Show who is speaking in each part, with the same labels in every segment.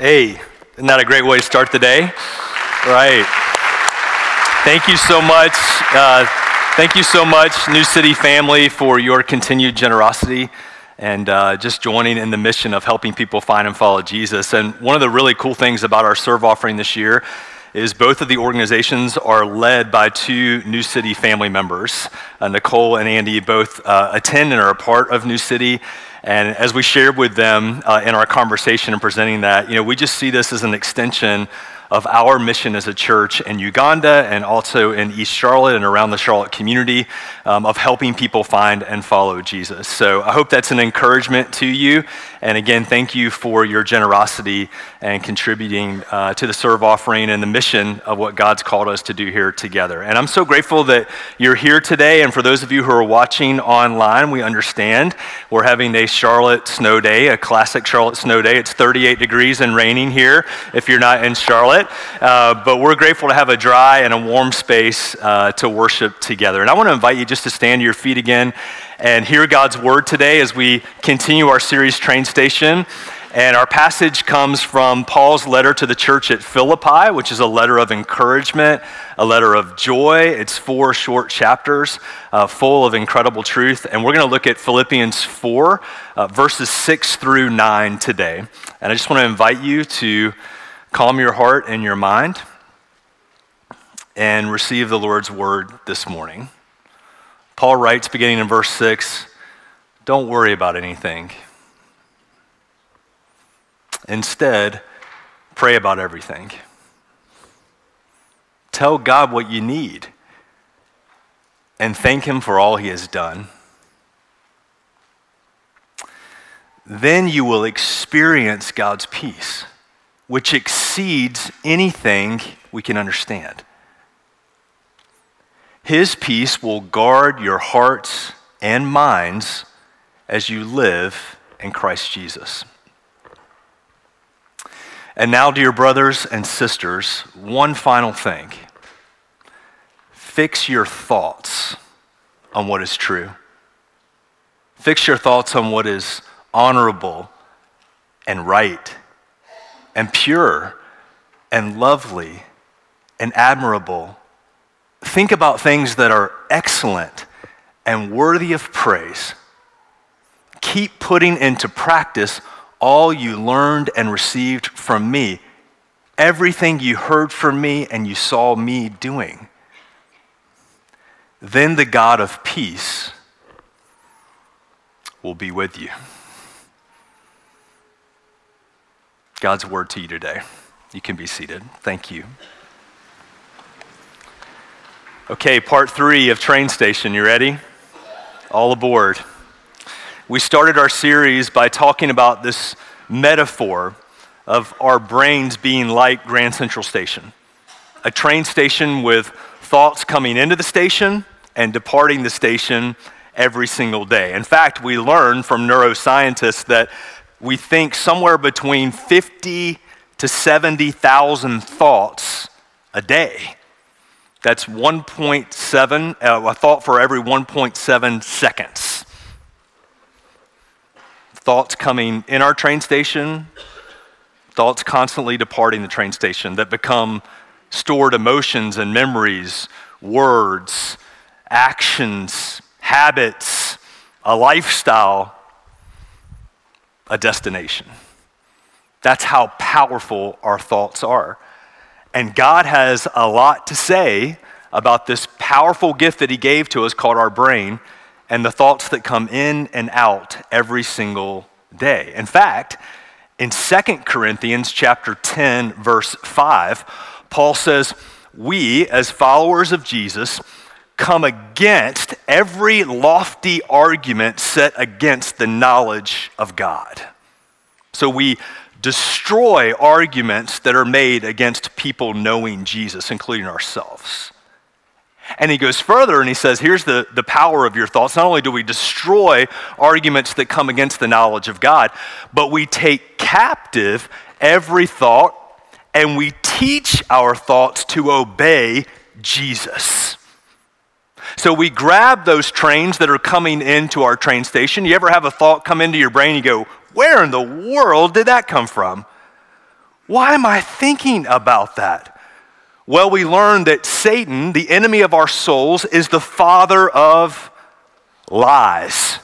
Speaker 1: Hey, isn't that a great way to start the day? Right. Thank you so much. Uh, thank you so much, New City family, for your continued generosity and uh, just joining in the mission of helping people find and follow Jesus. And one of the really cool things about our serve offering this year is both of the organizations are led by two New City family members. Uh, Nicole and Andy both uh, attend and are a part of New City. And as we shared with them uh, in our conversation and presenting that, you know, we just see this as an extension of our mission as a church in Uganda and also in East Charlotte and around the Charlotte community um, of helping people find and follow Jesus. So I hope that's an encouragement to you. And again, thank you for your generosity and contributing uh, to the serve offering and the mission of what God's called us to do here together. And I'm so grateful that you're here today. And for those of you who are watching online, we understand we're having a Charlotte snow day, a classic Charlotte snow day. It's 38 degrees and raining here if you're not in Charlotte it. Uh, but we're grateful to have a dry and a warm space uh, to worship together. And I want to invite you just to stand to your feet again and hear God's word today as we continue our series, Train Station. And our passage comes from Paul's letter to the church at Philippi, which is a letter of encouragement, a letter of joy. It's four short chapters uh, full of incredible truth. And we're going to look at Philippians 4, uh, verses 6 through 9 today. And I just want to invite you to Calm your heart and your mind and receive the Lord's word this morning. Paul writes, beginning in verse 6, Don't worry about anything. Instead, pray about everything. Tell God what you need and thank Him for all He has done. Then you will experience God's peace which exceeds anything we can understand. His peace will guard your hearts and minds as you live in Christ Jesus. And now, dear brothers and sisters, one final thing fix your thoughts on what is true, fix your thoughts on what is honorable and right and pure and lovely and admirable. Think about things that are excellent and worthy of praise. Keep putting into practice all you learned and received from me, everything you heard from me and you saw me doing. Then the God of peace will be with you. God's word to you today. You can be seated. Thank you. Okay, part three of Train Station. You ready? All aboard. We started our series by talking about this metaphor of our brains being like Grand Central Station a train station with thoughts coming into the station and departing the station every single day. In fact, we learned from neuroscientists that we think somewhere between 50 to 70,000 thoughts a day. That's 1.7, uh, a thought for every 1.7 seconds. Thoughts coming in our train station, thoughts constantly departing the train station that become stored emotions and memories, words, actions, habits, a lifestyle a destination. That's how powerful our thoughts are. And God has a lot to say about this powerful gift that He gave to us called our brain and the thoughts that come in and out every single day. In fact, in 2 Corinthians chapter 10 verse 5, Paul says, "We as followers of Jesus come against every lofty argument set against the knowledge of God. So we destroy arguments that are made against people knowing Jesus, including ourselves. And he goes further and he says, Here's the, the power of your thoughts. Not only do we destroy arguments that come against the knowledge of God, but we take captive every thought and we teach our thoughts to obey Jesus. So we grab those trains that are coming into our train station. You ever have a thought come into your brain? You go, where in the world did that come from? Why am I thinking about that? Well, we learn that Satan, the enemy of our souls, is the father of lies.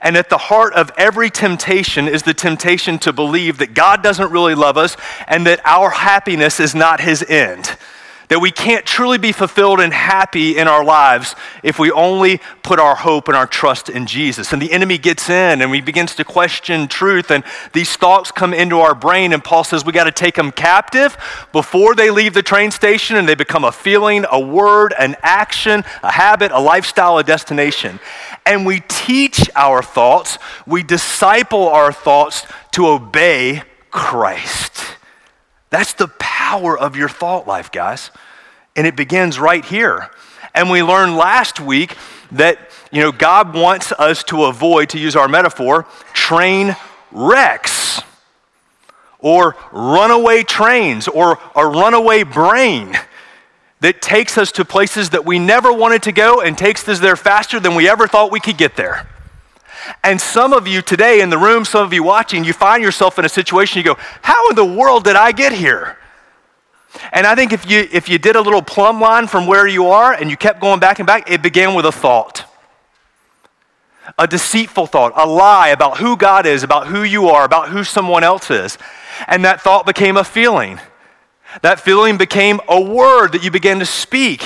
Speaker 1: And at the heart of every temptation is the temptation to believe that God doesn't really love us and that our happiness is not his end. That we can't truly be fulfilled and happy in our lives if we only put our hope and our trust in Jesus. And the enemy gets in and he begins to question truth, and these thoughts come into our brain. And Paul says we got to take them captive before they leave the train station and they become a feeling, a word, an action, a habit, a lifestyle, a destination. And we teach our thoughts, we disciple our thoughts to obey Christ. That's the power of your thought life, guys. And it begins right here. And we learned last week that, you know, God wants us to avoid, to use our metaphor, train wrecks or runaway trains or a runaway brain that takes us to places that we never wanted to go and takes us there faster than we ever thought we could get there. And some of you today in the room, some of you watching, you find yourself in a situation you go, How in the world did I get here? And I think if you, if you did a little plumb line from where you are and you kept going back and back, it began with a thought a deceitful thought, a lie about who God is, about who you are, about who someone else is. And that thought became a feeling. That feeling became a word that you began to speak.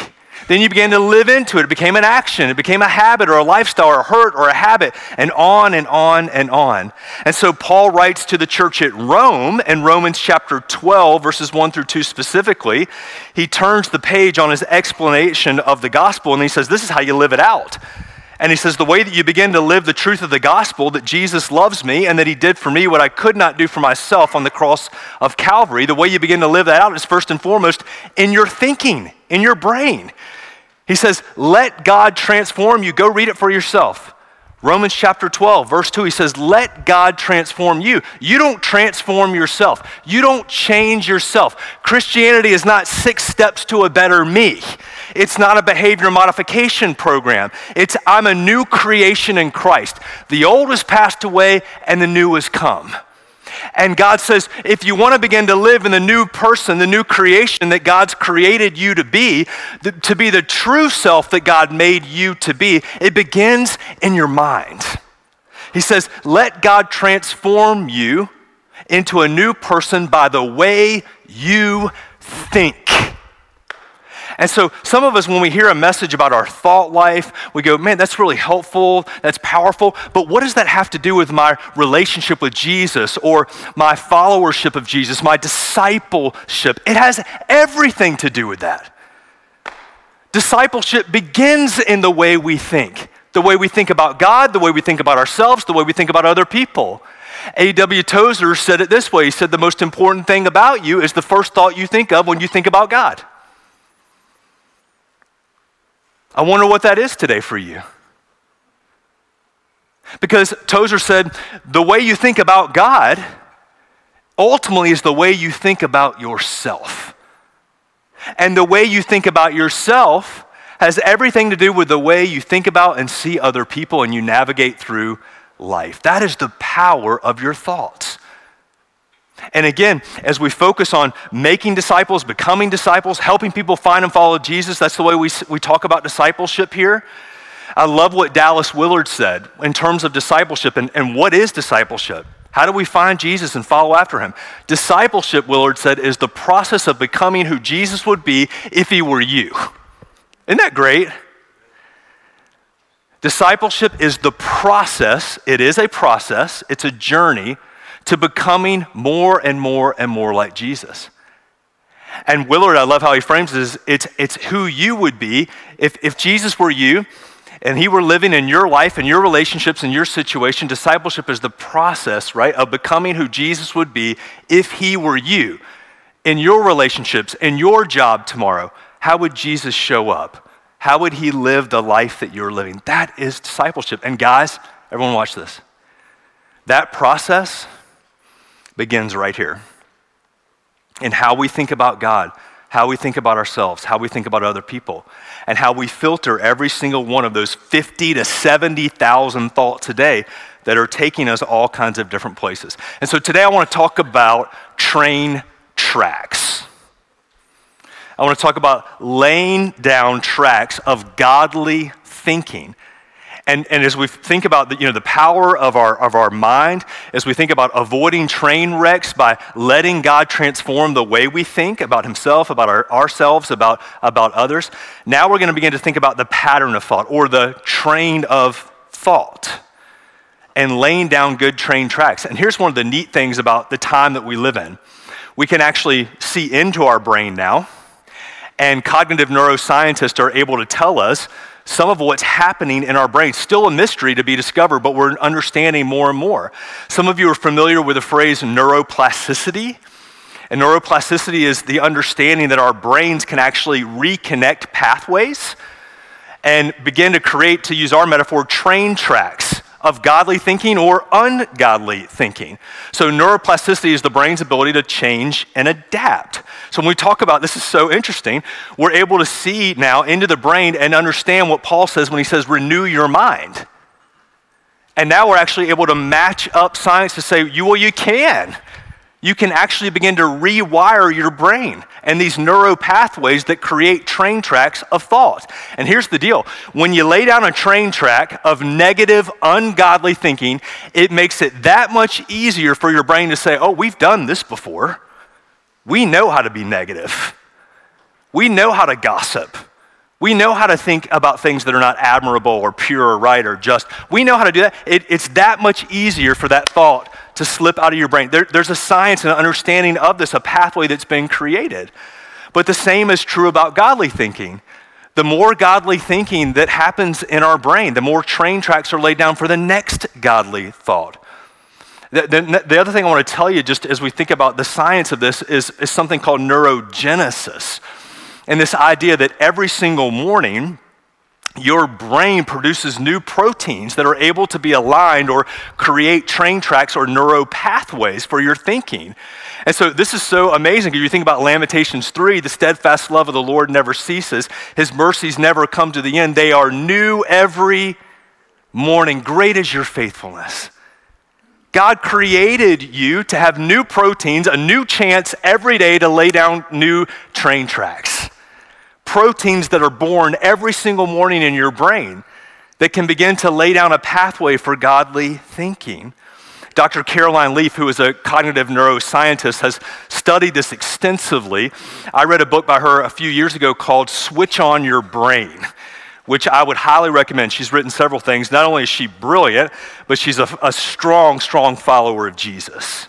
Speaker 1: Then you began to live into it. It became an action. It became a habit or a lifestyle or a hurt or a habit, and on and on and on. And so Paul writes to the church at Rome in Romans chapter 12, verses 1 through 2 specifically. He turns the page on his explanation of the gospel and he says, This is how you live it out. And he says, The way that you begin to live the truth of the gospel that Jesus loves me and that he did for me what I could not do for myself on the cross of Calvary, the way you begin to live that out is first and foremost in your thinking in your brain. He says, Let God transform you. Go read it for yourself. Romans chapter 12, verse 2, he says, Let God transform you. You don't transform yourself. You don't change yourself. Christianity is not six steps to a better me. It's not a behavior modification program. It's I'm a new creation in Christ. The old has passed away and the new has come. And God says, if you want to begin to live in the new person, the new creation that God's created you to be, to be the true self that God made you to be, it begins in your mind. He says, let God transform you into a new person by the way you think. And so, some of us, when we hear a message about our thought life, we go, man, that's really helpful, that's powerful, but what does that have to do with my relationship with Jesus or my followership of Jesus, my discipleship? It has everything to do with that. Discipleship begins in the way we think, the way we think about God, the way we think about ourselves, the way we think about other people. A.W. Tozer said it this way He said, The most important thing about you is the first thought you think of when you think about God. I wonder what that is today for you. Because Tozer said, the way you think about God ultimately is the way you think about yourself. And the way you think about yourself has everything to do with the way you think about and see other people and you navigate through life. That is the power of your thoughts. And again, as we focus on making disciples, becoming disciples, helping people find and follow Jesus, that's the way we, we talk about discipleship here. I love what Dallas Willard said in terms of discipleship and, and what is discipleship? How do we find Jesus and follow after him? Discipleship, Willard said, is the process of becoming who Jesus would be if he were you. Isn't that great? Discipleship is the process, it is a process, it's a journey to becoming more and more and more like Jesus. And Willard, I love how he frames this. It's, it's who you would be if, if Jesus were you and he were living in your life and your relationships and your situation. Discipleship is the process, right, of becoming who Jesus would be if he were you in your relationships, in your job tomorrow. How would Jesus show up? How would he live the life that you're living? That is discipleship. And guys, everyone watch this. That process, begins right here. And how we think about God, how we think about ourselves, how we think about other people, and how we filter every single one of those 50 to 70,000 thoughts a day that are taking us all kinds of different places. And so today I want to talk about train tracks. I want to talk about laying down tracks of godly thinking and, and as we think about the, you know, the power of our, of our mind, as we think about avoiding train wrecks by letting God transform the way we think about Himself, about our, ourselves, about, about others, now we're going to begin to think about the pattern of thought or the train of thought and laying down good train tracks. And here's one of the neat things about the time that we live in we can actually see into our brain now, and cognitive neuroscientists are able to tell us some of what's happening in our brains. Still a mystery to be discovered, but we're understanding more and more. Some of you are familiar with the phrase neuroplasticity. And neuroplasticity is the understanding that our brains can actually reconnect pathways and begin to create, to use our metaphor, train tracks of godly thinking or ungodly thinking. So, neuroplasticity is the brain's ability to change and adapt. So, when we talk about this, is so interesting. We're able to see now into the brain and understand what Paul says when he says, renew your mind. And now we're actually able to match up science to say, well, you can you can actually begin to rewire your brain and these neuro pathways that create train tracks of thought. And here's the deal when you lay down a train track of negative, ungodly thinking, it makes it that much easier for your brain to say, oh, we've done this before. We know how to be negative, we know how to gossip. We know how to think about things that are not admirable or pure or right or just. We know how to do that. It, it's that much easier for that thought to slip out of your brain. There, there's a science and an understanding of this, a pathway that's been created. But the same is true about godly thinking. The more godly thinking that happens in our brain, the more train tracks are laid down for the next godly thought. The, the, the other thing I want to tell you, just as we think about the science of this, is, is something called neurogenesis and this idea that every single morning, your brain produces new proteins that are able to be aligned or create train tracks or neuro pathways for your thinking. And so this is so amazing because you think about Lamentations 3 the steadfast love of the Lord never ceases, his mercies never come to the end. They are new every morning. Great is your faithfulness. God created you to have new proteins, a new chance every day to lay down new train tracks proteins that are born every single morning in your brain that can begin to lay down a pathway for godly thinking. Dr. Caroline Leaf, who is a cognitive neuroscientist, has studied this extensively. I read a book by her a few years ago called Switch On Your Brain, which I would highly recommend. She's written several things. Not only is she brilliant, but she's a, a strong, strong follower of Jesus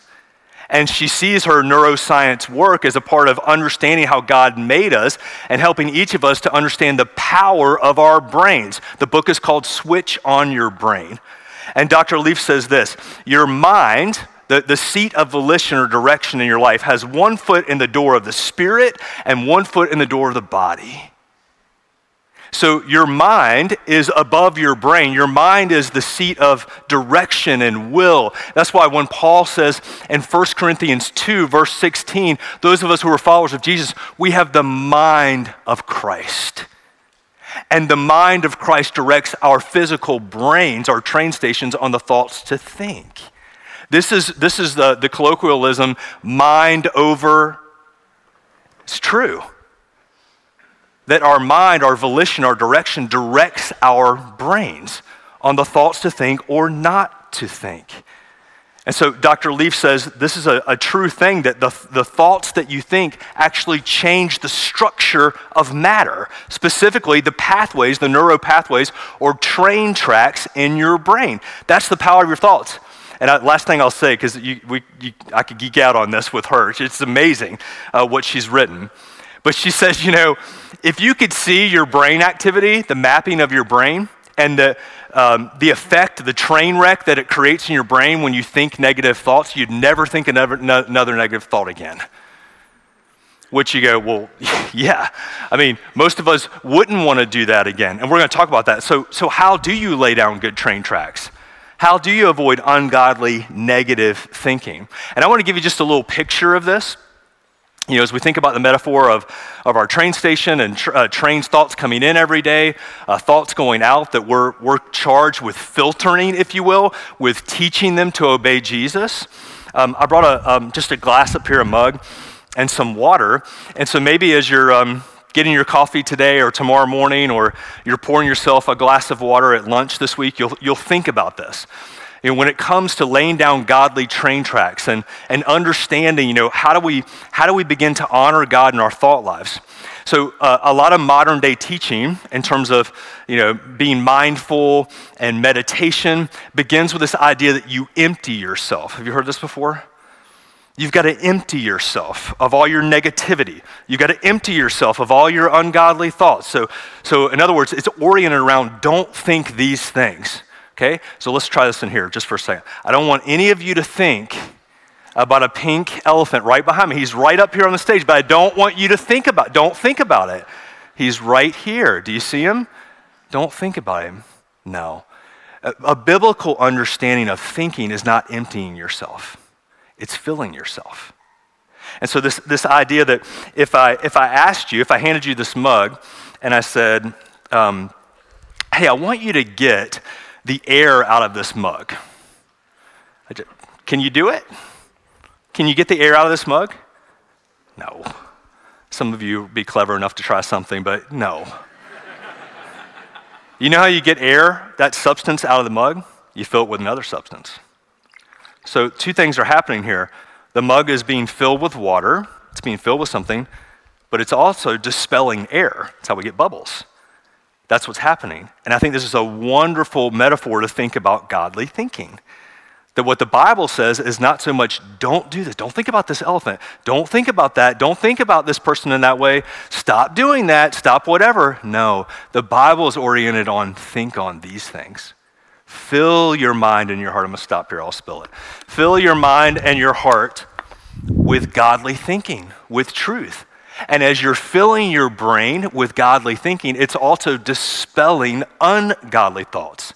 Speaker 1: and she sees her neuroscience work as a part of understanding how God made us and helping each of us to understand the power of our brains. The book is called Switch on Your Brain. And Dr. Leaf says this Your mind, the, the seat of volition or direction in your life, has one foot in the door of the spirit and one foot in the door of the body. So your mind is above your brain. Your mind is the seat of direction and will. That's why when Paul says in 1 Corinthians 2, verse 16, those of us who are followers of Jesus, we have the mind of Christ. And the mind of Christ directs our physical brains, our train stations, on the thoughts to think. This is, this is the, the colloquialism mind over. It's true that our mind, our volition, our direction directs our brains on the thoughts to think or not to think. And so Dr. Leaf says this is a, a, true thing that the, the thoughts that you think actually change the structure of matter, specifically the pathways, the neuro pathways or train tracks in your brain. That's the power of your thoughts. And I, last thing I'll say, because I could geek out on this with her, it's amazing uh, what she's written. But she says, you know, if you could see your brain activity, the mapping of your brain, and the, um, the effect, the train wreck that it creates in your brain when you think negative thoughts, you'd never think another, no, another negative thought again. Which you go, well, yeah. I mean, most of us wouldn't want to do that again. And we're going to talk about that. So, so, how do you lay down good train tracks? How do you avoid ungodly negative thinking? And I want to give you just a little picture of this. You know, as we think about the metaphor of, of our train station and uh, trains, thoughts coming in every day, uh, thoughts going out, that we're, we're charged with filtering, if you will, with teaching them to obey Jesus. Um, I brought a, um, just a glass up here, a mug, and some water. And so maybe as you're um, getting your coffee today or tomorrow morning, or you're pouring yourself a glass of water at lunch this week, you'll, you'll think about this you know, when it comes to laying down godly train tracks and, and understanding, you know, how do, we, how do we begin to honor God in our thought lives? So uh, a lot of modern day teaching in terms of, you know, being mindful and meditation begins with this idea that you empty yourself. Have you heard this before? You've got to empty yourself of all your negativity. You've got to empty yourself of all your ungodly thoughts. So, so in other words, it's oriented around don't think these things. Okay? So let's try this in here just for a second. I don't want any of you to think about a pink elephant right behind me. He's right up here on the stage, but I don't want you to think about don't think about it. He's right here. Do you see him? Don't think about him. No. A, a biblical understanding of thinking is not emptying yourself. It's filling yourself. And so this, this idea that if I, if I asked you, if I handed you this mug and I said, um, hey, I want you to get the air out of this mug. Just, can you do it? Can you get the air out of this mug? No. Some of you be clever enough to try something, but no. you know how you get air, that substance out of the mug? You fill it with another substance. So, two things are happening here. The mug is being filled with water, it's being filled with something, but it's also dispelling air. That's how we get bubbles. That's what's happening. And I think this is a wonderful metaphor to think about godly thinking. That what the Bible says is not so much, don't do this, don't think about this elephant, don't think about that, don't think about this person in that way, stop doing that, stop whatever. No, the Bible is oriented on think on these things. Fill your mind and your heart. I'm going to stop here, I'll spill it. Fill your mind and your heart with godly thinking, with truth. And as you're filling your brain with godly thinking, it's also dispelling ungodly thoughts.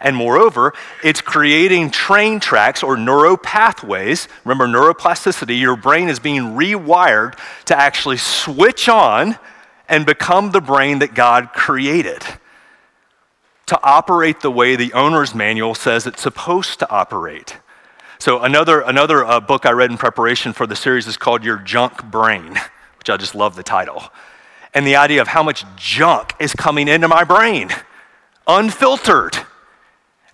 Speaker 1: And moreover, it's creating train tracks or neuro pathways. Remember, neuroplasticity, your brain is being rewired to actually switch on and become the brain that God created to operate the way the owner's manual says it's supposed to operate. So, another, another uh, book I read in preparation for the series is called Your Junk Brain which I just love the title, and the idea of how much junk is coming into my brain, unfiltered.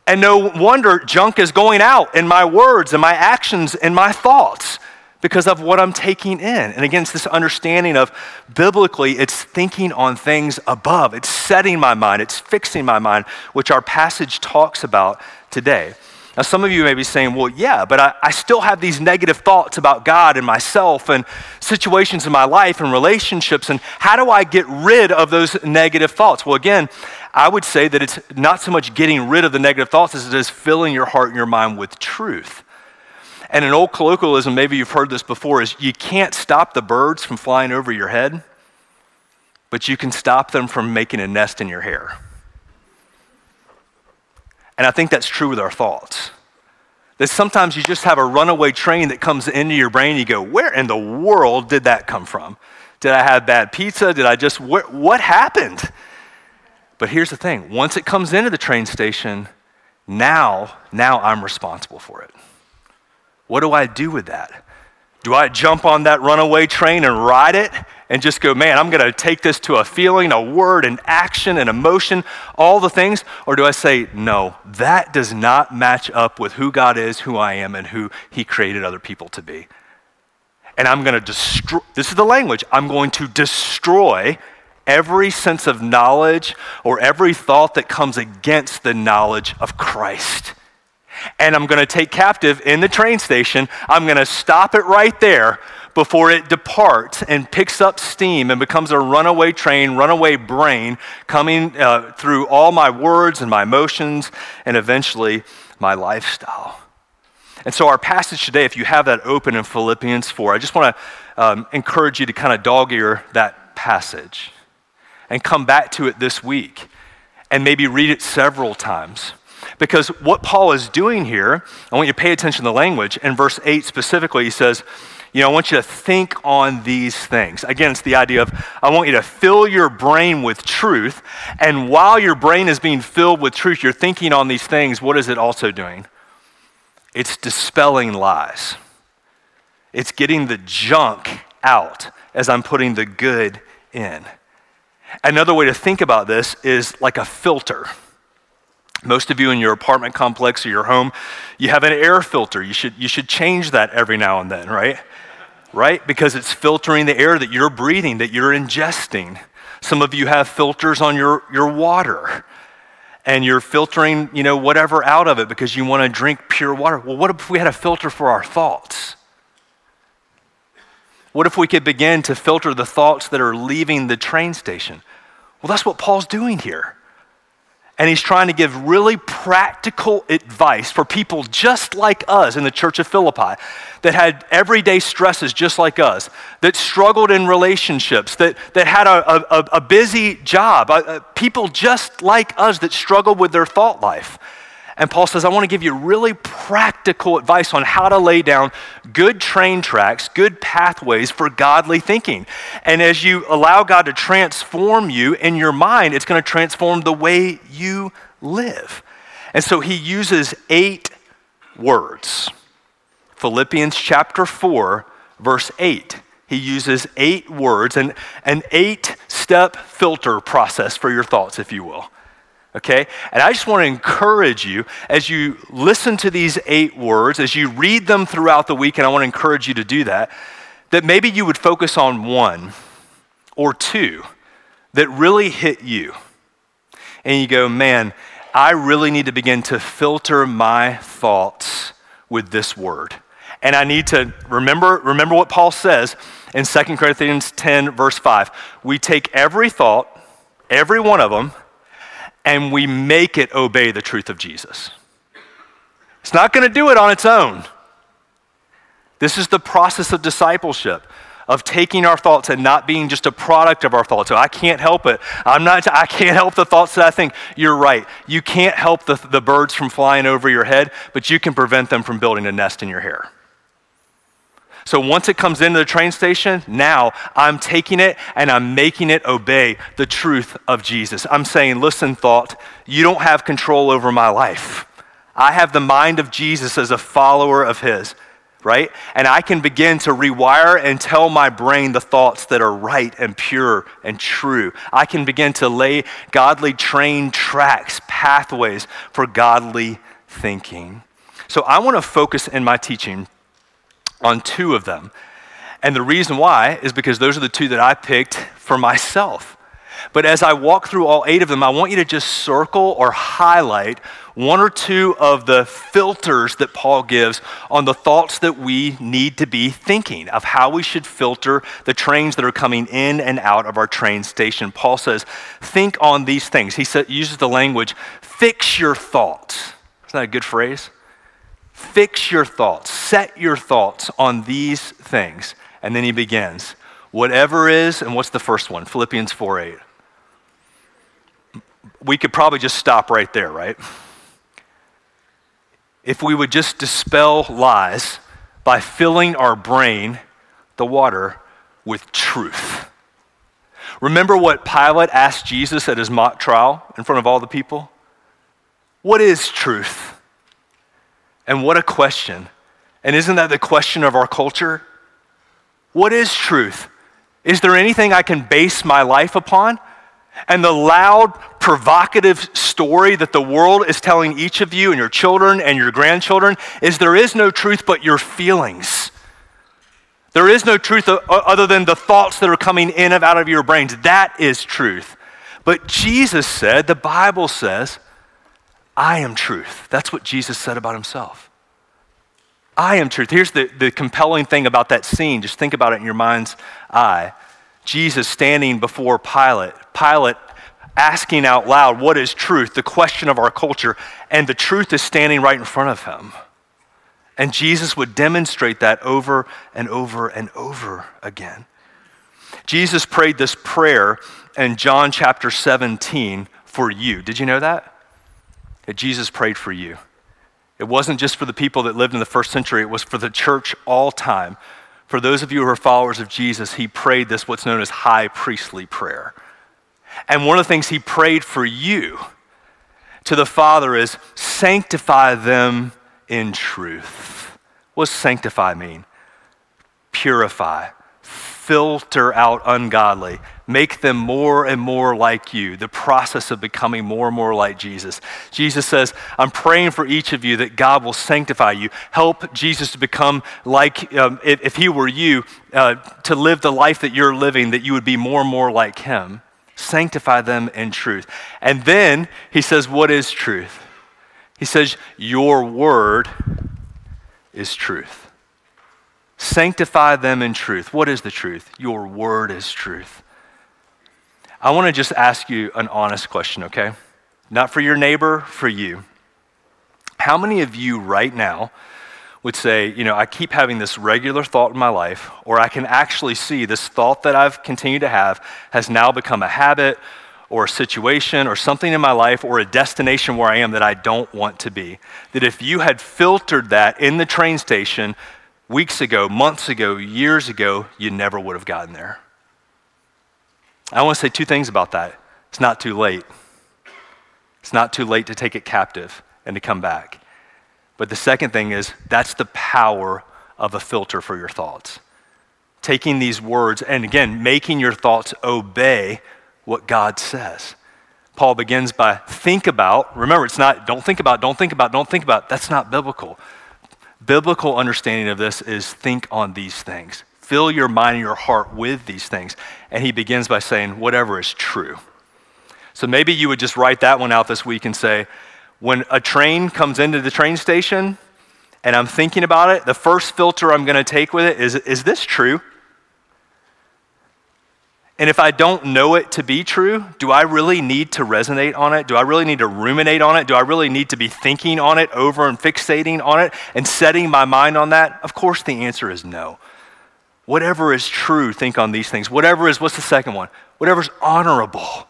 Speaker 1: And no wonder junk is going out in my words and my actions and my thoughts because of what I'm taking in. And against this understanding of biblically, it's thinking on things above, it's setting my mind, it's fixing my mind, which our passage talks about today. Now, some of you may be saying, well, yeah, but I, I, still have these negative thoughts about God and myself and situations in my life and relationships. And how do I get rid of those negative thoughts? Well, again, I would say that it's not so much getting rid of the negative thoughts as it is filling your heart and your mind with truth. And an old colloquialism, maybe you've heard this before, is you can't stop the birds from flying over your head, but you can stop them from making a nest in your hair. And I think that's true with our thoughts. That sometimes you just have a runaway train that comes into your brain, and you go, Where in the world did that come from? Did I have bad pizza? Did I just, what happened? But here's the thing once it comes into the train station, now, now I'm responsible for it. What do I do with that? Do I jump on that runaway train and ride it and just go, man, I'm going to take this to a feeling, a word, an action, an emotion, all the things? Or do I say, no, that does not match up with who God is, who I am, and who He created other people to be? And I'm going to destroy, this is the language, I'm going to destroy every sense of knowledge or every thought that comes against the knowledge of Christ and I'm going to take captive in the train station. I'm going to stop it right there before it departs and picks up steam and becomes a runaway train, runaway brain, coming uh, through all my words and my emotions and eventually my lifestyle. And so, our passage today, if you have that open in Philippians 4, I just want to um, encourage you to kind of dog ear that passage and come back to it this week and maybe read it several times because what Paul is doing here, I want you to pay attention to the language. In verse 8 specifically, he says, you know, I want you to think on these things. Again, it's the idea of I want you to fill your brain with truth. And while your brain is being filled with truth, you're thinking on these things, what is it also doing? It's dispelling lies, it's getting the junk out as I'm putting the good in. Another way to think about this is like a filter. Most of you in your apartment complex or your home, you have an air filter. You should, you should change that every now and then, right? Right? Because it's filtering the air that you're breathing, that you're ingesting. Some of you have filters on your, your water and you're filtering, you know, whatever out of it because you want to drink pure water. Well, what if we had a filter for our thoughts? What if we could begin to filter the thoughts that are leaving the train station? Well, that's what Paul's doing here and he's trying to give really practical advice for people just like us in the church of Philippi that had everyday stresses just like us, that struggled in relationships, that, that had a, a, a busy job, people just like us that struggled with their thought life. And Paul says, I want to give you really practical advice on how to lay down good train tracks, good pathways for godly thinking. And as you allow God to transform you in your mind, it's going to transform the way you live. And so he uses eight words. Philippians chapter 4, verse 8. He uses eight words and an eight step filter process for your thoughts, if you will okay? And I just want to encourage you as you listen to these eight words, as you read them throughout the week, and I want to encourage you to do that, that maybe you would focus on one or two that really hit you. And you go, man, I really need to begin to filter my thoughts with this word. And I need to remember, remember what Paul says in 2 Corinthians 10, verse 5. We take every thought, every one of them, and we make it obey the truth of Jesus. It's not going to do it on its own. This is the process of discipleship, of taking our thoughts and not being just a product of our thoughts. So I can't help it. I'm not, I can't help the thoughts that I think. You're right. You can't help the, the birds from flying over your head, but you can prevent them from building a nest in your hair. So once it comes into the train station, now I'm taking it and I'm making it obey the truth of Jesus. I'm saying, listen, thought, you don't have control over my life. I have the mind of Jesus as a follower of his, right? And I can begin to rewire and tell my brain the thoughts that are right and pure and true. I can begin to lay godly train tracks, pathways for godly thinking. So I want to focus in my teaching on two of them. And the reason why is because those are the two that I picked for myself. But as I walk through all eight of them, I want you to just circle or highlight one or two of the filters that Paul gives on the thoughts that we need to be thinking of how we should filter the trains that are coming in and out of our train station. Paul says, Think on these things. He uses the language, fix your thoughts. Isn't that a good phrase? Fix your thoughts, set your thoughts on these things. And then he begins. Whatever is, and what's the first one? Philippians 4 8. We could probably just stop right there, right? If we would just dispel lies by filling our brain, the water, with truth. Remember what Pilate asked Jesus at his mock trial in front of all the people? What is truth? And what a question. And isn't that the question of our culture? What is truth? Is there anything I can base my life upon? And the loud, provocative story that the world is telling each of you and your children and your grandchildren is there is no truth but your feelings. There is no truth other than the thoughts that are coming in and out of your brains. That is truth. But Jesus said, the Bible says, I am truth. That's what Jesus said about himself. I am truth. Here's the, the compelling thing about that scene. Just think about it in your mind's eye. Jesus standing before Pilate, Pilate asking out loud, What is truth? the question of our culture. And the truth is standing right in front of him. And Jesus would demonstrate that over and over and over again. Jesus prayed this prayer in John chapter 17 for you. Did you know that? that Jesus prayed for you. It wasn't just for the people that lived in the first century, it was for the church all time. For those of you who are followers of Jesus, he prayed this, what's known as high priestly prayer. And one of the things he prayed for you to the Father is sanctify them in truth. What does sanctify mean? Purify, filter out ungodly, make them more and more like you, the process of becoming more and more like Jesus. Jesus says, I'm praying for each of you that God will sanctify you. Help Jesus to become like, um, if, if, he were you, uh, to live the life that you're living, that you would be more and more like him. Sanctify them in truth. And then he says, What is truth? He says, Your word is truth. Sanctify them in truth. What is the truth? Your word is truth. I want to just ask you an honest question, okay? Not for your neighbor, for you. How many of you right now would say, you know, I keep having this regular thought in my life, or I can actually see this thought that I've continued to have has now become a habit or a situation or something in my life or a destination where I am that I don't want to be. That if you had filtered that in the train station weeks ago, months ago, years ago, you never would have gotten there. I want to say two things about that. It's not too late. It's not too late to take it captive and to come back. But the second thing is that's the power of a filter for your thoughts. Taking these words and again, making your thoughts obey what God says. Paul begins by think about, remember, it's not don't think about, don't think about, don't think about. That's not biblical. Biblical understanding of this is think on these things fill your mind and your heart with these things. And he begins by saying, whatever is true. So maybe you would just write that one out this week and say, when a train comes into the train station and I'm thinking about it, the first filter I'm going to take with it is, is this true? And if I don't know it to be true, do I really need to resonate on it? Do I really need to ruminate on it? Do I really need to be thinking on it over and fixating on it and setting my mind on that? Of course, the answer is no. Whatever is true, think on these things. Whatever is, what's the second one? Whatever's honorable.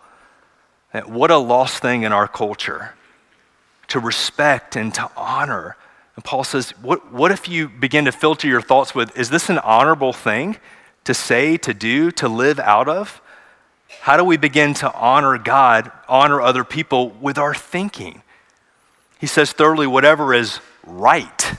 Speaker 1: What a lost thing in our culture to respect and to honor. And Paul says, what, what if you begin to filter your thoughts with, is this an honorable thing to say, to do, to live out of? How do we begin to honor God, honor other people with our thinking? He says, thirdly, whatever is right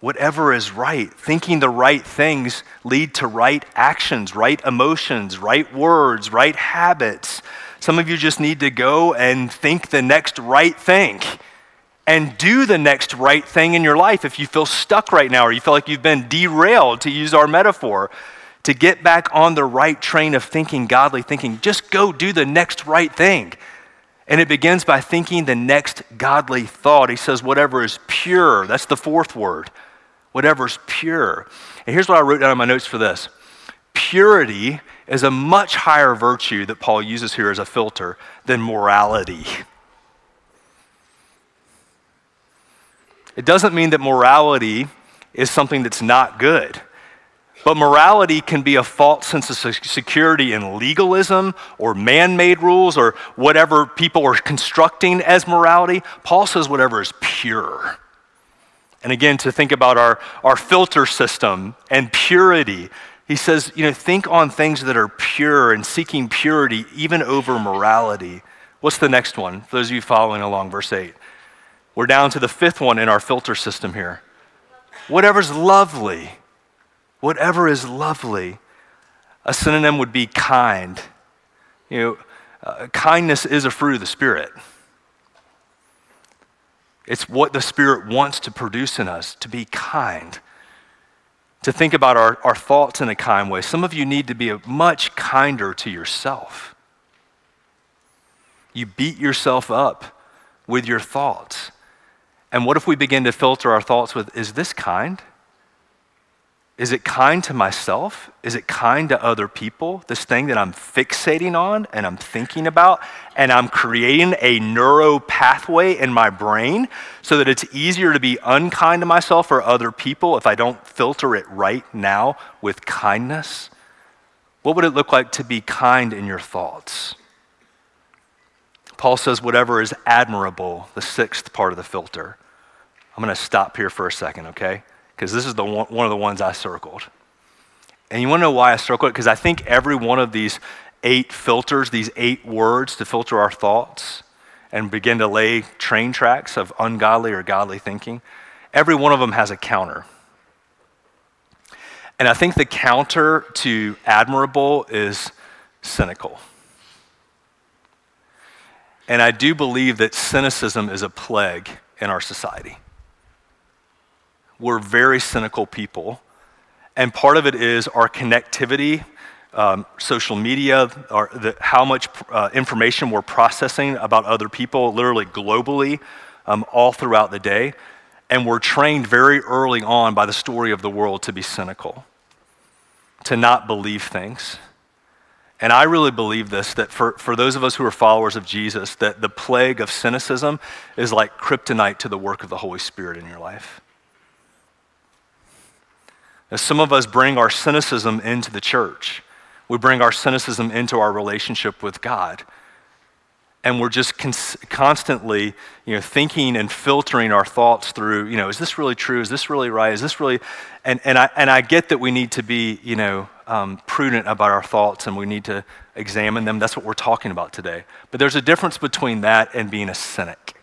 Speaker 1: whatever is right. Thinking the right things lead to right actions, right emotions, right words, right habits. Some of you just need to go and think the next right thing and do the next right thing in your life if you feel stuck right now or you feel like you've been derailed, to use our metaphor. To get back on the right train of thinking, godly thinking, just go do the next right thing. And it begins by thinking the next godly thought. He says, whatever is pure, that's the fourth word whatever's pure. And here's what I wrote down in my notes for this purity is a much higher virtue that Paul uses here as a filter than morality. It doesn't mean that morality is something that's not good. But morality can be a false sense of security in legalism or man made rules or whatever people are constructing as morality. Paul says whatever is pure. And again, to think about our, our filter system and purity, he says, you know, think on things that are pure and seeking purity even over morality. What's the next one? For those of you following along, verse 8. We're down to the fifth one in our filter system here. Whatever's lovely, whatever is lovely. A synonym would be kind. You know, uh, kindness is a fruit of the Spirit. It's what the Spirit wants to produce in us to be kind, to think about our, our thoughts in a kind way. Some of you need to be much kinder to yourself. You beat yourself up with your thoughts. And what if we begin to filter our thoughts with, is this kind? Is it kind to myself? Is it kind to other people? This thing that I'm fixating on and I'm thinking about, and I'm creating a neuro pathway in my brain so that it's easier to be unkind to myself or other people if I don't filter it right now with kindness? What would it look like to be kind in your thoughts? Paul says, whatever is admirable, the sixth part of the filter. I'm going to stop here for a second, okay? because this is the one, one of the ones I circled. And you want to know why I circled it? Because I think every one of these eight filters, these eight words to filter our thoughts and begin to lay train tracks of ungodly or godly thinking, every one of them has a counter. And I think the counter to admirable is cynical. And I do believe that cynicism is a plague in our society we're very cynical people. And part of it is our connectivity, um, social media, our, the, how much uh, information we're processing about other people, literally globally, um, all throughout the day. And we're trained very early on by the story of the world to be cynical, to not believe things. And I really believe this that for, for those of us who are followers of Jesus, that the plague of cynicism is like kryptonite to the work of the Holy Spirit in your life. Now, some of us bring our cynicism into the church. We bring our cynicism into our relationship with God. And we're just cons- constantly, you know, thinking and filtering our thoughts through, you know, is this really true? Is this really right? Is this really? And, and, I, and I get that we need to be, you know, um, prudent about our thoughts and we need to examine them. That's what we're talking about today. But there's a difference between that and being a cynic.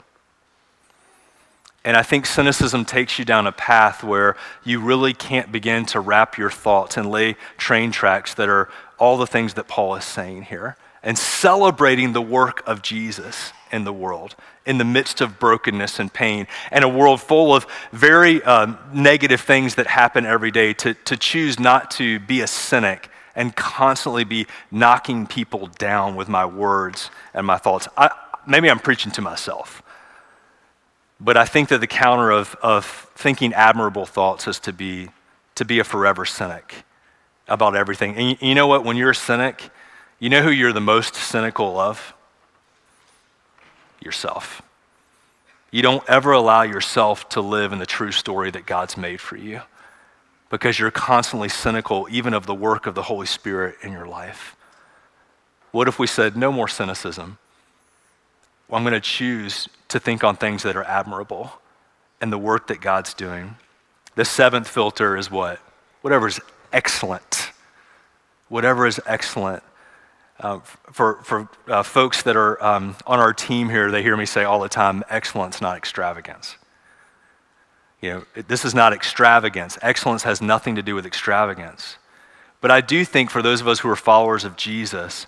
Speaker 1: And I think cynicism takes you down a path where you really can't begin to wrap your thoughts and lay train tracks that are all the things that Paul is saying here and celebrating the work of Jesus in the world in the midst of brokenness and pain and a world full of very um, negative things that happen every day to, to choose not to be a cynic and constantly be knocking people down with my words and my thoughts. I, maybe I'm preaching to myself. But I think that the counter of, of thinking admirable thoughts is to be, to be a forever cynic about everything. And you, you know what? When you're a cynic, you know who you're the most cynical of? Yourself. You don't ever allow yourself to live in the true story that God's made for you because you're constantly cynical, even of the work of the Holy Spirit in your life. What if we said, no more cynicism? Well, I'm going to choose to think on things that are admirable and the work that God's doing. The seventh filter is what? Whatever is excellent. Whatever is excellent. Uh, for for uh, folks that are um, on our team here, they hear me say all the time excellence, not extravagance. You know, it, this is not extravagance. Excellence has nothing to do with extravagance. But I do think for those of us who are followers of Jesus,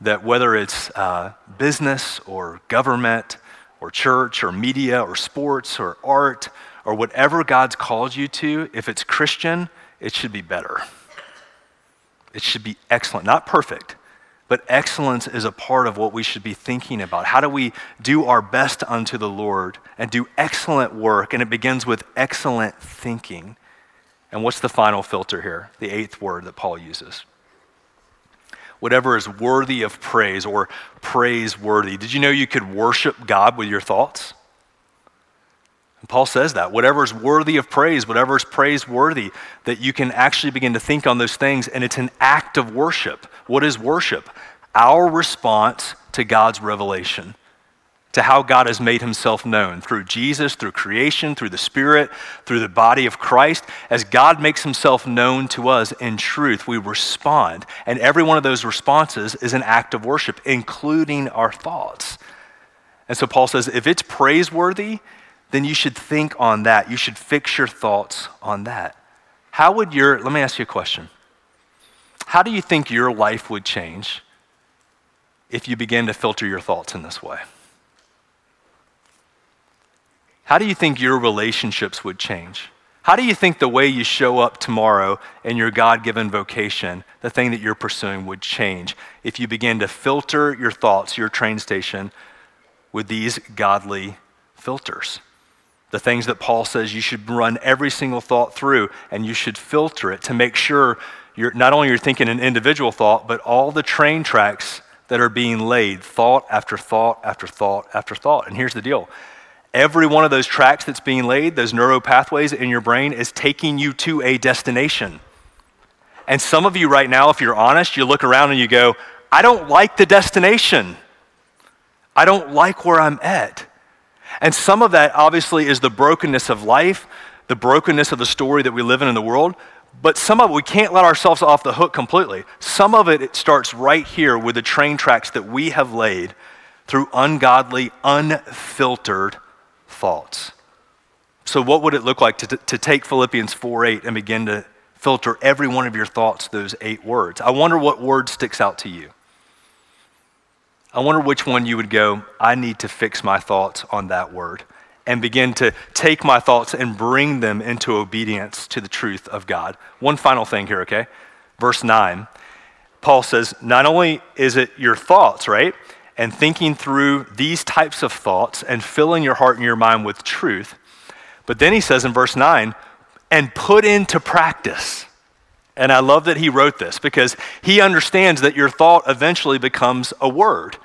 Speaker 1: that whether it's uh, business or government or church or media or sports or art or whatever God's called you to, if it's Christian, it should be better. It should be excellent, not perfect, but excellence is a part of what we should be thinking about. How do we do our best unto the Lord and do excellent work? And it begins with excellent thinking. And what's the final filter here? The eighth word that Paul uses whatever is worthy of praise or praiseworthy. Did you know you could worship God with your thoughts? And Paul says that whatever is worthy of praise, whatever is praiseworthy, that you can actually begin to think on those things, and it's an act of worship. What is worship? Our response to God's revelation to how God has made himself known through Jesus, through creation, through the Spirit, through the body of Christ. As God makes himself known to us in truth, we respond. And every one of those responses is an act of worship, including our thoughts. And so Paul says if it's praiseworthy, then you should think on that. You should fix your thoughts on that. How would your, let me ask you a question. How do you think your life would change if you began to filter your thoughts in this way? How do you think your relationships would change? How do you think the way you show up tomorrow in your God given vocation, the thing that you're pursuing, would change if you begin to filter your thoughts, your train station, with these godly filters? The things that Paul says you should run every single thought through and you should filter it to make sure you're not only you're thinking an individual thought, but all the train tracks that are being laid, thought after thought after thought after thought. And here's the deal Every one of those tracks that's being laid, those neuro pathways in your brain, is taking you to a destination. And some of you right now, if you're honest, you look around and you go, I don't like the destination. I don't like where I'm at. And some of that obviously is the brokenness of life, the brokenness of the story that we live in in the world. But some of it, we can't let ourselves off the hook completely. Some of it, it starts right here with the train tracks that we have laid through ungodly, unfiltered thoughts. So, what would it look like to, to take Philippians 4 8 and begin to filter every one of your thoughts those eight words? I wonder what word sticks out to you. I wonder which one you would go, I need to fix my thoughts on that word and begin to take my thoughts and bring them into obedience to the truth of God. One final thing here, okay? Verse 9. Paul says, Not only is it your thoughts, right? and thinking through these types of thoughts and filling your heart and your mind with truth. But then he says in verse 9, and put into practice. And I love that he wrote this because he understands that your thought eventually becomes a word,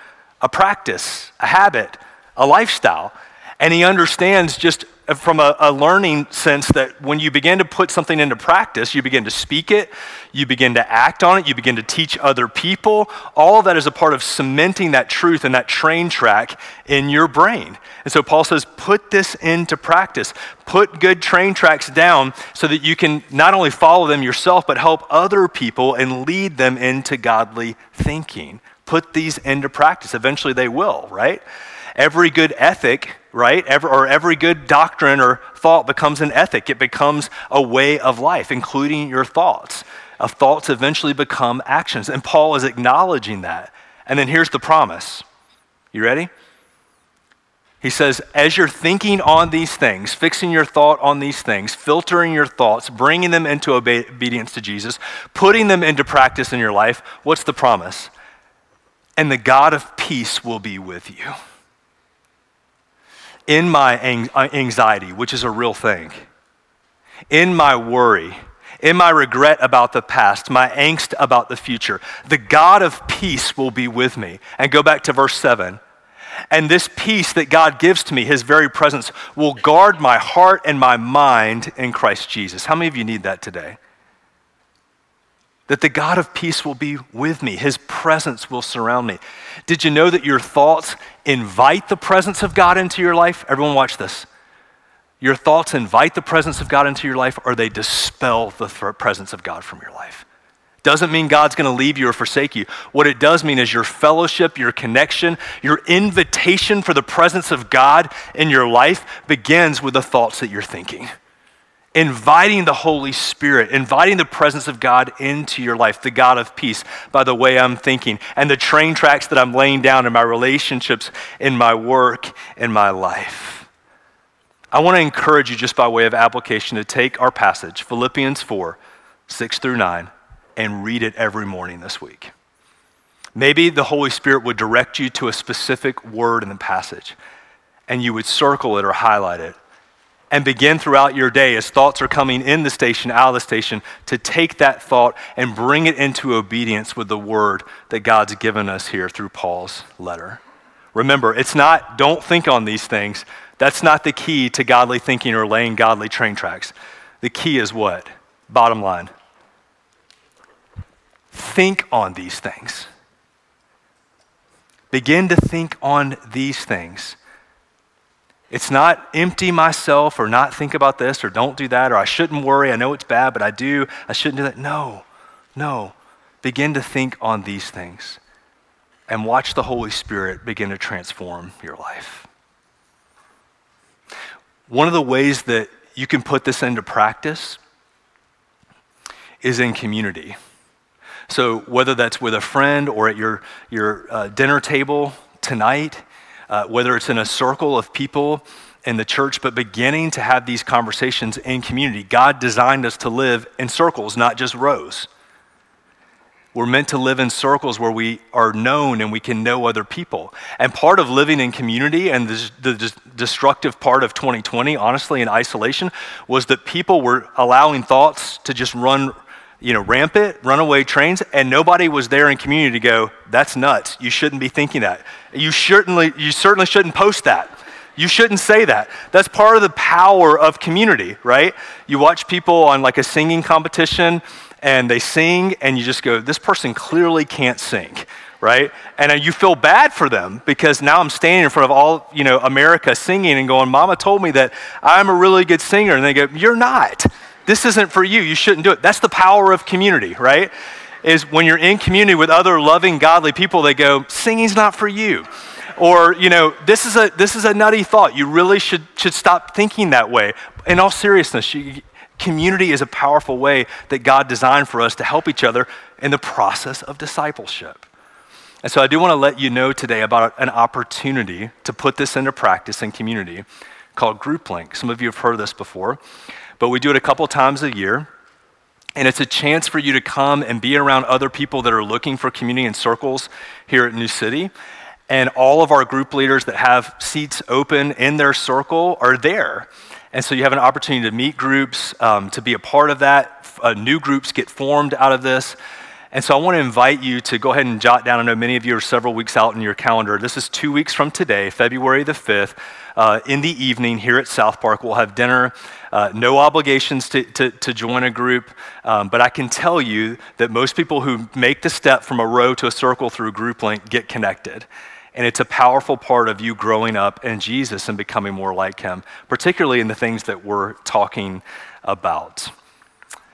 Speaker 1: a practice, a habit, a lifestyle. And he understands just from a, a, learning sense that when you begin to put something into practice, you begin to speak it, you begin to act on it, you begin to teach other people. All of that is a part of cementing that truth and that train track in your brain. And so Paul says, put this into practice. Put good train tracks down so that you can not only follow them yourself, but help other people and lead them into godly thinking. Put these into practice. Eventually they will, right? Every good ethic right? Every, or every good doctrine or thought becomes an ethic, it becomes a way of life, including your thoughts. Of uh, thoughts eventually become actions. And Paul is acknowledging that. And then here's the promise. You ready? He says, as you're thinking on these things, fixing your thought on these things, filtering your thoughts, bringing them into obedience to Jesus, putting them into practice in your life, what's the promise? And the God of peace will be with you in my uh, anxiety, which is a real thing, in my worry, in my regret about the past, my angst about the future, the God of peace will be with me. And go back to verse 7. And this peace that God gives to me, his very presence, will guard my heart and my mind in Christ Jesus. How many of you need that today? that the God of peace will be with me, his presence will surround me. Did you know that your thoughts invite the presence of God into your life? Everyone, watch this. Your thoughts invite the presence of God into your life, or they dispel the th- presence of God from your life. Doesn't mean God's going to leave you or forsake you. What it does mean is your fellowship, your connection, your invitation for the presence of God in your life begins with the thoughts that you're thinking inviting the Holy Spirit, inviting the presence of God into your life, the God of peace, by the way I'm thinking, and the train tracks that I'm laying down in my relationships, in my work, in my life. I want to encourage you, just by way of application, to take our passage, Philippians 4 6 through 9, and read it every morning this week. Maybe the Holy Spirit would direct you to a specific word in the passage, and you would circle it or highlight it and begin throughout your day as thoughts are coming in the station, out of the station, to take that thought and bring it into obedience with the word that God's given us here through Paul's letter. Remember, it's not, don't think on these things. That's not the key to godly thinking or laying godly train tracks. The key is what? Bottom line think on these things. Begin to think on these things. It's not empty myself or not think about this or don't do that or I shouldn't worry. I know it's bad, but I do. I shouldn't do that. No, no. Begin to think on these things and watch the Holy Spirit begin to transform your life. One of the ways that you can put this into practice is in community. So, whether that's with a friend or at your, your uh, dinner table tonight, uh, whether it's in a circle of people in the church, but beginning to have these conversations in community. God designed us to live in circles, not just rows. We're meant to live in circles where we are known and we can know other people. And part of living in community and the, the destructive part of 2020, honestly, in isolation, was that people were allowing thoughts to just run, you know, rampant, runaway trains, and nobody was there in community to go, that's nuts. You shouldn't be thinking that. You certainly, you certainly shouldn't post that. You shouldn't say that. That's part of the power of community, right? You watch people on like a singing competition and they sing, and you just go, this person clearly can't sing, right? And uh, you feel bad for them because now I'm standing in front of all, you know, America singing and going, Mama told me that I'm a really good singer. And they go, You're not. This isn't for you. You shouldn't do it. That's the power of community, right? is when you're in community with other loving, godly people, they go, singing's not for you. Or, you know, this is a, this is a nutty thought. You really should, should stop thinking that way. In all seriousness, you, community is a powerful way that God designed for us to help each other in the process of discipleship. And so I do want to let you know today about an opportunity to put this into practice in community called Group Link. Some of you have heard of this before, but we do it a couple times a year. And it's a chance for you to come and be around other people that are looking for community in circles here at New City. And all of our group leaders that have seats open in their circle are there. And so you have an opportunity to meet groups, um, to be a part of that. Uh, new groups get formed out of this. And so I want to invite you to go ahead and jot down. I know many of you are several weeks out in your calendar. This is two weeks from today, February the 5th. Uh, in the evening here at South Park, we'll have dinner uh, no obligations to, to, to, join a group, um, but I can tell you that most people who make the step from a row to a circle through Group Link get connected. And it's a powerful part of you growing up in Jesus and becoming more like Him, particularly in the things that we're talking about.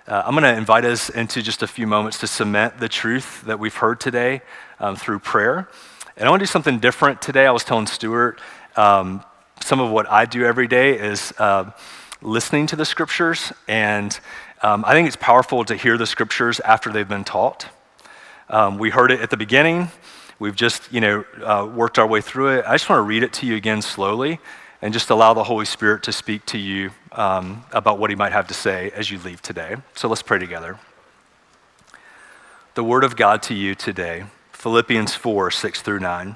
Speaker 1: Uh, I'm going to invite us into just a few moments to cement the truth that we've heard today um, through prayer. And I want to do something different today. I was telling Stuart um, some of what I do every day is. Uh, listening to the scriptures, and um, I think it's powerful to hear the scriptures after they've been taught. Um, we heard it at the beginning. We've just, you know, uh, worked our way through it. I just want to read it to you again slowly and just allow the Holy Spirit to speak to you um, about what He might have to say as you leave today. So let's pray together. The Word of God to you today, Philippians 4 6 through 9.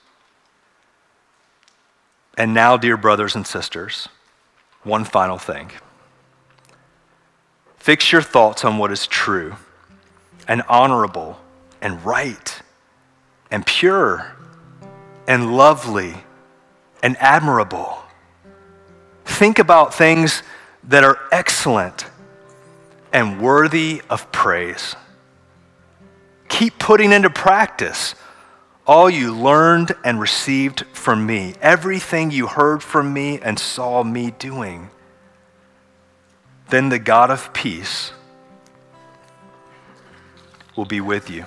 Speaker 1: And now, dear brothers and sisters, one final thing. Fix your thoughts on what is true and honorable and right and pure and lovely and admirable. Think about things that are excellent and worthy of praise. Keep putting into practice all you learned and received from me, everything you heard from me and saw me doing. Then the God of peace will be with you.